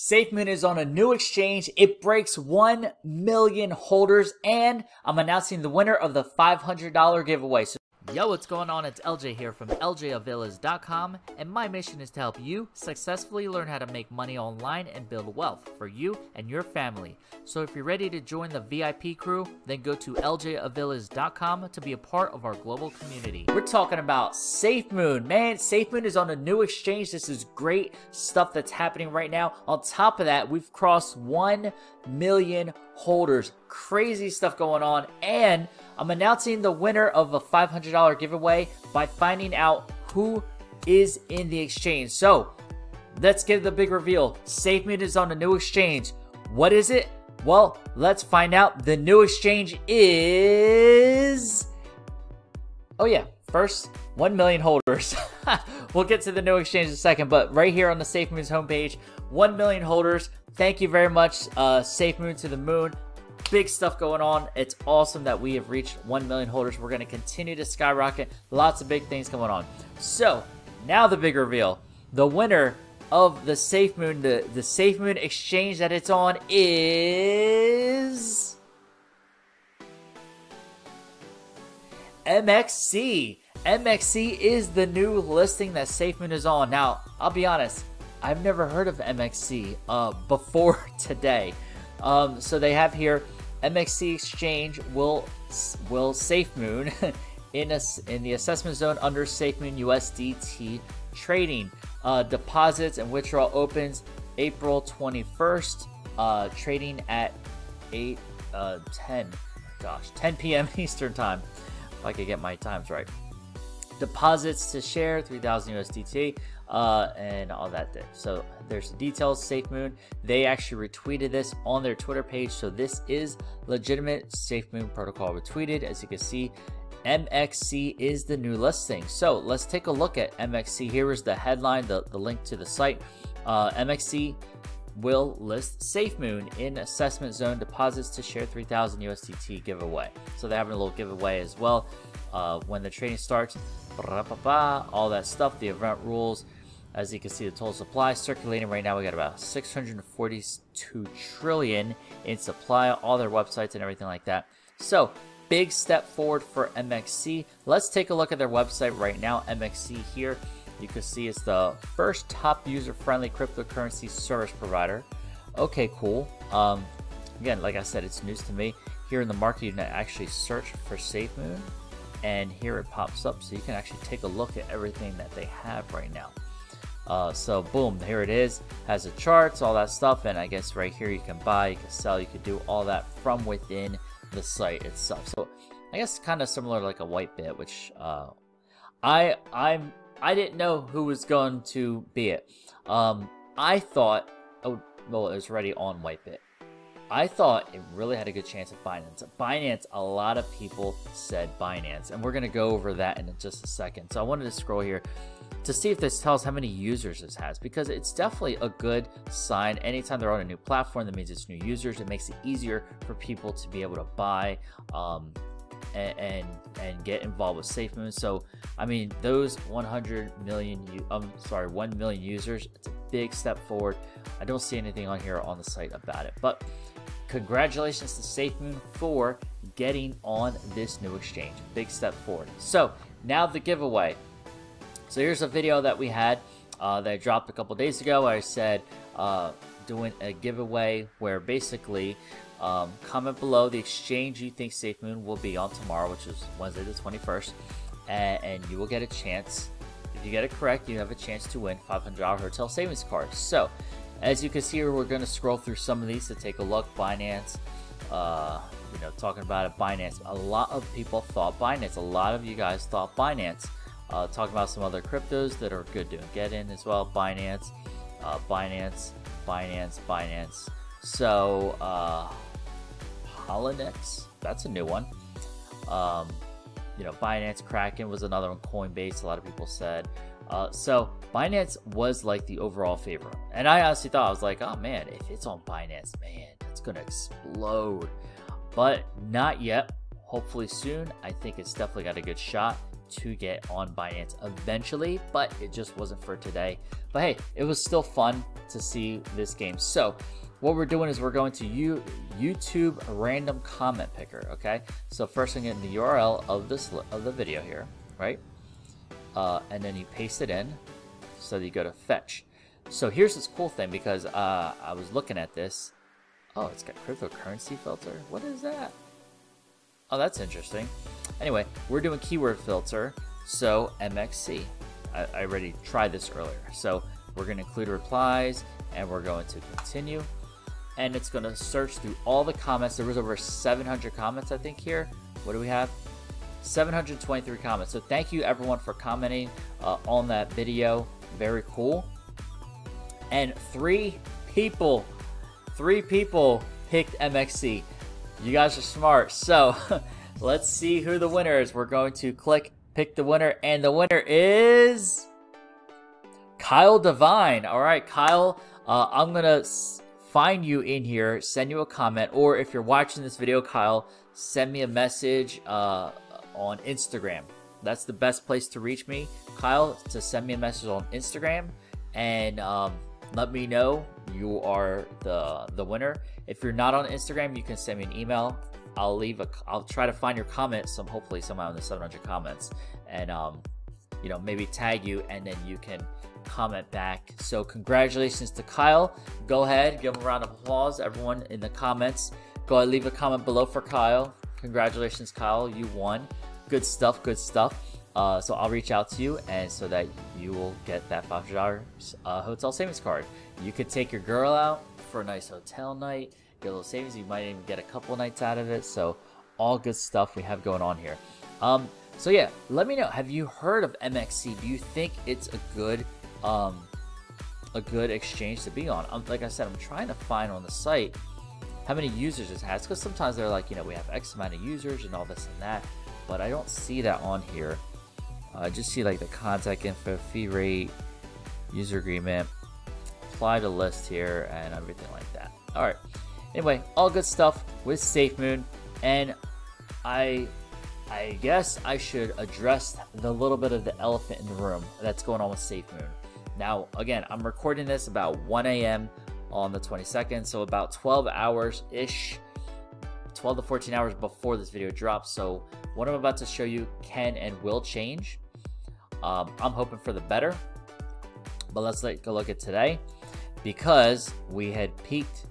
SafeMoon is on a new exchange. It breaks 1 million holders, and I'm announcing the winner of the $500 giveaway. So Yo, what's going on? It's LJ here from LJAviles.com, and my mission is to help you successfully learn how to make money online and build wealth for you and your family. So if you're ready to join the VIP crew, then go to LJAviles.com to be a part of our global community. We're talking about SafeMoon. Man, SafeMoon is on a new exchange. This is great stuff that's happening right now. On top of that, we've crossed 1 million holders. Crazy stuff going on, and I'm announcing the winner of a $500 giveaway by finding out who is in the exchange. So, let's get the big reveal. SafeMoon is on a new exchange. What is it? Well, let's find out. The new exchange is... Oh yeah, first, 1 million holders. we'll get to the new exchange in a second, but right here on the SafeMoon's homepage, 1 million holders. Thank you very much, uh, SafeMoon to the moon big stuff going on. It's awesome that we have reached 1 million holders. We're going to continue to skyrocket. Lots of big things going on. So, now the big reveal. The winner of the SafeMoon, the, the SafeMoon exchange that it's on is... MXC. MXC is the new listing that SafeMoon is on. Now, I'll be honest, I've never heard of MXC uh, before today. Um, so they have here MXC Exchange will will SafeMoon in a, in the assessment zone under SafeMoon USDT trading. Uh, deposits and withdrawal opens April 21st. Uh, trading at 8 uh, 10 gosh 10 p.m. Eastern time. If I could get my times right. Deposits to share 3000 USDT uh, and all that. So there's the details. SafeMoon, they actually retweeted this on their Twitter page. So this is legitimate SafeMoon protocol retweeted. As you can see, MXC is the new listing. So let's take a look at MXC. Here is the headline, the, the link to the site. Uh, MXC will list SafeMoon in assessment zone deposits to share 3000 USDT giveaway. So they're having a little giveaway as well. Uh, when the trading starts, all that stuff, the event rules, as you can see, the total supply circulating right now, we got about 642 trillion in supply, all their websites and everything like that. So, big step forward for MXC. Let's take a look at their website right now. MXC here, you can see it's the first top user-friendly cryptocurrency service provider. Okay, cool. Um, again, like I said, it's news to me. Here in the market, you can actually search for SafeMoon, and here it pops up, so you can actually take a look at everything that they have right now. Uh, so boom, here it is. Has the charts, all that stuff, and I guess right here you can buy, you can sell, you can do all that from within the site itself. So I guess kind of similar to like a Whitebit, which uh, I I'm I didn't know who was going to be it. Um, I thought, oh well, it was already on Whitebit. I thought it really had a good chance at Binance. Binance, a lot of people said Binance, and we're going to go over that in just a second. So I wanted to scroll here to see if this tells how many users this has because it's definitely a good sign. Anytime they're on a new platform, that means it's new users. It makes it easier for people to be able to buy um, and, and, and get involved with SafeMoon. So I mean, those 100 million, I'm sorry, 1 million users. It's a big step forward. I don't see anything on here on the site about it, but congratulations to SafeMoon for getting on this new exchange. Big step forward. So now the giveaway. So here's a video that we had uh, that I dropped a couple days ago. I said uh, doing a giveaway where basically um, comment below the exchange you think SafeMoon will be on tomorrow, which is Wednesday the 21st, and, and you will get a chance. If you get it correct, you have a chance to win $500 hotel savings cards. So, as you can see here, we're going to scroll through some of these to take a look. Binance, uh, you know, talking about it, Binance. A lot of people thought Binance. A lot of you guys thought Binance. Uh, talking about some other cryptos that are good to get in as well. Binance, uh, Binance, Binance, Binance. So, uh, Poloniex, that's a new one. Um, you know, Binance, Kraken was another one. Coinbase, a lot of people said. Uh, so Binance was like the overall favorite, and I honestly thought I was like, oh man, if it's on Binance, man, it's gonna explode. But not yet. Hopefully soon. I think it's definitely got a good shot to get on Binance eventually, but it just wasn't for today. But hey, it was still fun to see this game. So what we're doing is we're going to U YouTube random comment picker. Okay, so first I'm getting the URL of this of the video here, right? Uh, and then you paste it in. So you go to fetch. So here's this cool thing because uh, I was looking at this. Oh, it's got cryptocurrency filter. What is that? Oh, that's interesting. Anyway, we're doing keyword filter. So MXC. I, I already tried this earlier. So we're going to include replies and we're going to continue and it's going to search through all the comments. There was over 700 comments, I think, here. What do we have? 723 comments. So thank you everyone for commenting uh, on that video. Very cool. And three people, three people picked MXC. You guys are smart. So let's see who the winner is. We're going to click pick the winner, and the winner is Kyle Devine. All right, Kyle, uh, I'm gonna find you in here, send you a comment, or if you're watching this video, Kyle, send me a message uh, on Instagram. That's the best place to reach me, Kyle, to send me a message on Instagram and um, let me know you are the the winner. If you're not on Instagram, you can send me an email. I'll leave a. I'll try to find your comment. Some hopefully somehow in the 700 comments, and um, you know maybe tag you, and then you can comment back. So congratulations to Kyle. Go ahead, give him a round of applause. Everyone in the comments, go ahead, leave a comment below for Kyle. Congratulations, Kyle. You won. Good stuff, good stuff. Uh, so I'll reach out to you and so that you will get that $500 uh, hotel savings card. You could take your girl out for a nice hotel night, get a little savings. You might even get a couple nights out of it. So all good stuff we have going on here. Um, so yeah, let me know. Have you heard of MXC? Do you think it's a good um, a good exchange to be on. I'm, like I said, I'm trying to find on the site how many users it has because sometimes they're like, you know, we have X amount of users and all this and that, but I don't see that on here. I uh, just see like the contact info, fee rate, user agreement, apply to list here, and everything like that. All right. Anyway, all good stuff with SafeMoon, and I I guess I should address the little bit of the elephant in the room that's going on with SafeMoon. Now, again, I'm recording this about 1 a.m. on the 22nd, so about 12 hours ish, 12 to 14 hours before this video drops. So, what I'm about to show you can and will change. Um, I'm hoping for the better, but let's take a look at today because we had peaked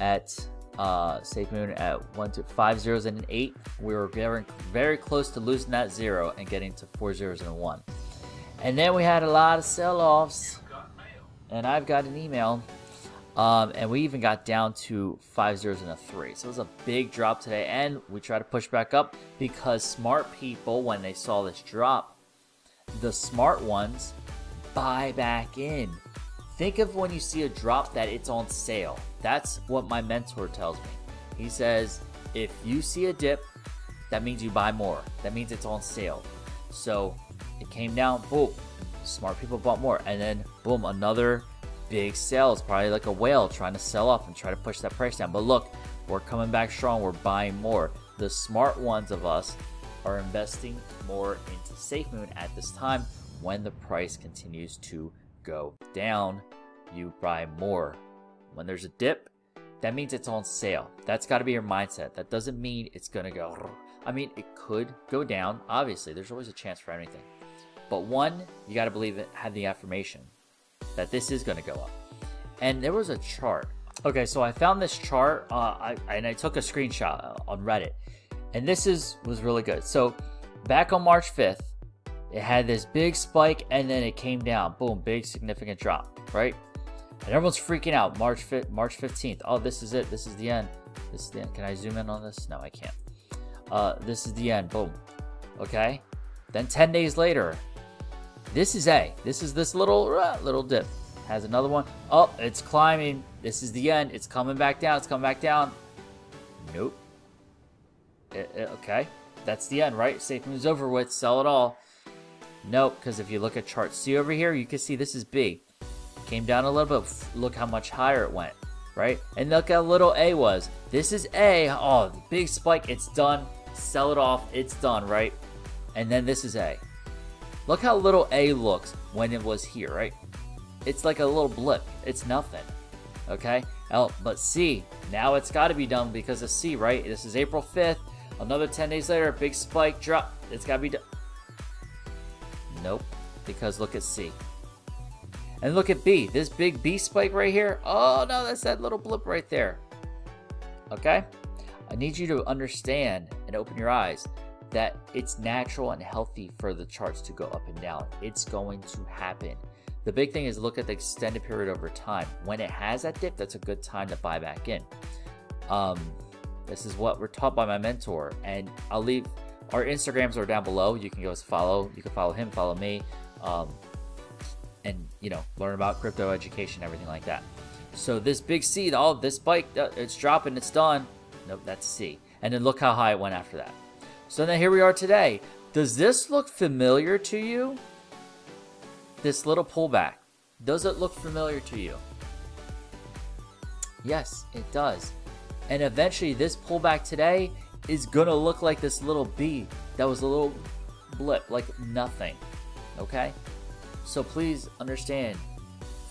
at uh, SafeMoon at one to five zeros and an eight. We were very, very close to losing that zero and getting to four zeros and a one. And then we had a lot of sell-offs. And I've got an email. Um, and we even got down to five zeros and a three. So it was a big drop today. And we try to push back up because smart people, when they saw this drop, the smart ones buy back in. Think of when you see a drop that it's on sale. That's what my mentor tells me. He says, if you see a dip, that means you buy more. That means it's on sale. So it came down, boom, smart people bought more. And then, boom, another big sell. It's probably like a whale trying to sell off and try to push that price down. But look, we're coming back strong. We're buying more. The smart ones of us are investing more into SafeMoon at this time when the price continues to go down. You buy more. When there's a dip, that means it's on sale. That's got to be your mindset. That doesn't mean it's going to go. I mean, it could go down. Obviously, there's always a chance for anything. But one, you got to believe it had the affirmation that this is going to go up. And there was a chart. Okay, so I found this chart, uh, I, and I took a screenshot uh, on Reddit, and this is was really good. So back on March 5th, it had this big spike, and then it came down. Boom, big significant drop, right? And everyone's freaking out. March 5th, March 15th. Oh, this is it. This is the end. This is the end. Can I zoom in on this? No, I can't. Uh, this is the end. Boom. Okay. Then 10 days later, this is A. This is this little uh, little dip. Has another one. Oh, it's climbing. This is the end. It's coming back down. It's coming back down. Nope. It, it, okay. That's the end, right? Safe moves over with. Sell it all. Nope, because if you look at chart C over here, you can see this is B. Came down a little bit. Look how much higher it went, right? And look how little A was. This is A. Oh, big spike. It's done. Sell it off. It's done, right? And then this is A. Look how little A looks when it was here, right? It's like a little blip. It's nothing. Okay? Oh, but C, now it's got to be done because of C, right? This is April 5th. Another 10 days later, big spike drop. It's got to be done. Nope, because look at C. And look at B. This big B spike right here. Oh, no, that's that little blip right there. Okay? I need you to understand and open your eyes that it's natural and healthy for the charts to go up and down. It's going to happen. The big thing is look at the extended period over time. When it has that dip, that's a good time to buy back in. Um, this is what we're taught by my mentor, and I'll leave our Instagrams are down below. You can go follow. You can follow him, follow me, um, and you know learn about crypto education, everything like that. So this big C, all this spike, uh, it's dropping, it's done. Nope, that's C. And then look how high it went after that. So now here we are today. Does this look familiar to you? this little pullback. Does it look familiar to you? Yes, it does. And eventually this pullback today is going to look like this little B that was a little blip, like nothing. Okay? So please understand,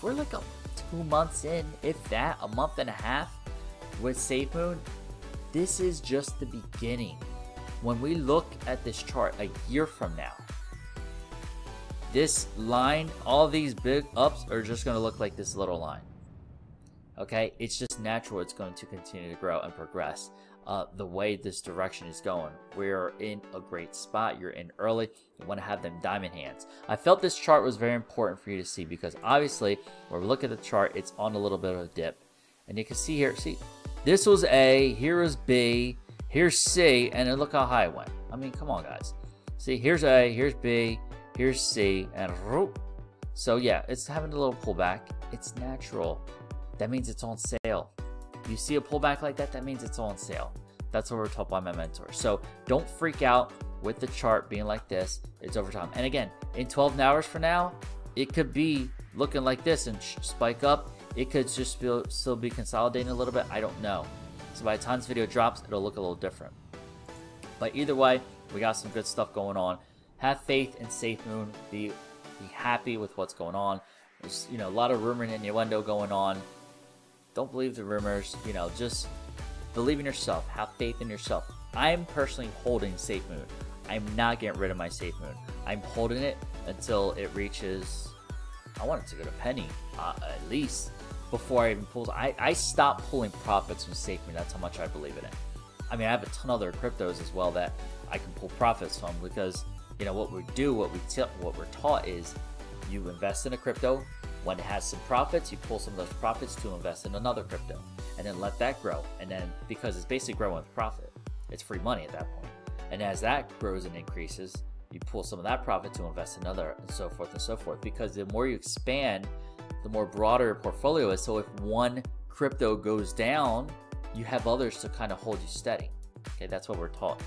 we're like a two months in, if that, a month and a half with SafeMoon, this is just the beginning. When we look at this chart a year from now, this line, all these big ups are just going to look like this little line. Okay, it's just natural. It's going to continue to grow and progress. Uh, the way this direction is going, we're in a great spot. You're in early. You want to have them diamond hands. I felt this chart was very important for you to see because obviously, when we look at the chart, it's on a little bit of a dip, and you can see here. See, this was A. Here was B. Here's C, and then look how high it went. I mean, come on, guys. See, here's A. Here's B. Here's C, and whoop. So yeah, it's having a little pullback. It's natural. That means it's on sale. You see a pullback like that, that means it's on sale. That's what we're taught by my mentor. So don't freak out with the chart being like this. It's over time. And again, in 12 hours from now, it could be looking like this and spike up. It could just still be consolidating a little bit. I don't know. So by the time this video drops, it'll look a little different. But either way, we got some good stuff going on have faith in SafeMoon. Be be happy with what's going on. There's you know a lot of rumor and innuendo going on. Don't believe the rumors. You know, just believe in yourself. Have faith in yourself. I'm personally holding Safe Moon. I'm not getting rid of my Safe Moon. I'm holding it until it reaches. I want it to go to penny uh, at least before I even pull. I I stopped pulling profits from SafeMoon. That's how much I believe in it. I mean, I have a ton of other cryptos as well that I can pull profits from because you know what we do what we t- what we're taught is you invest in a crypto when it has some profits you pull some of those profits to invest in another crypto and then let that grow and then because it's basically growing with profit it's free money at that point and as that grows and increases you pull some of that profit to invest in another and so forth and so forth because the more you expand the more broader portfolio is so if one crypto goes down you have others to kind of hold you steady okay that's what we're taught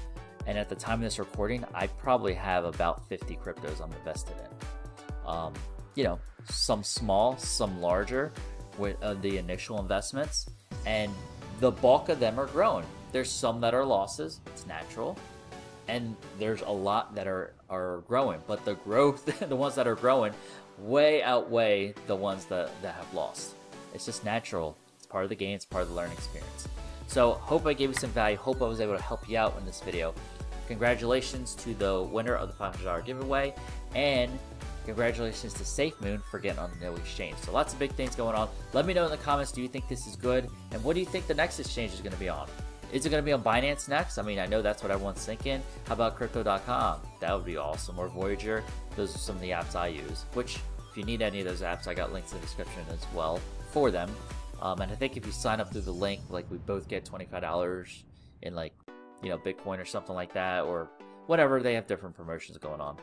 and at the time of this recording, I probably have about 50 cryptos I'm invested in. Um, you know, some small, some larger with uh, the initial investments. And the bulk of them are growing. There's some that are losses, it's natural. And there's a lot that are, are growing. But the growth, the ones that are growing, way outweigh the ones that, that have lost. It's just natural. It's part of the game, it's part of the learning experience. So hope I gave you some value. Hope I was able to help you out in this video. Congratulations to the winner of the $500 giveaway, and congratulations to SafeMoon for getting on the no exchange. So lots of big things going on. Let me know in the comments, do you think this is good? And what do you think the next exchange is going to be on? Is it going to be on Binance next? I mean, I know that's what everyone's thinking. How about Crypto.com? That would be awesome. Or Voyager. Those are some of the apps I use. Which, if you need any of those apps, I got links in the description as well for them. Um, and I think if you sign up through the link, like we both get $25 in like you know, Bitcoin or something like that, or whatever. They have different promotions going on.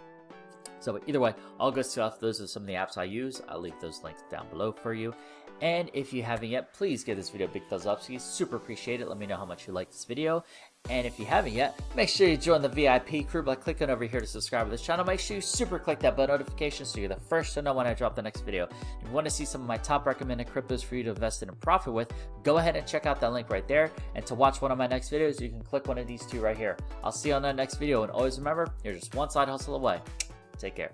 So either way, all good stuff. Those are some of the apps I use. I'll leave those links down below for you. And if you haven't yet, please give this video a big thumbs up. So super appreciate it. Let me know how much you like this video. And if you haven't yet, make sure you join the VIP crew by clicking over here to subscribe to this channel. Make sure you super click that bell notification so you're the first to know when I drop the next video. If you want to see some of my top recommended cryptos for you to invest in and profit with, go ahead and check out that link right there. And to watch one of my next videos, you can click one of these two right here. I'll see you on that next video. And always remember, you're just one side hustle away. Take care.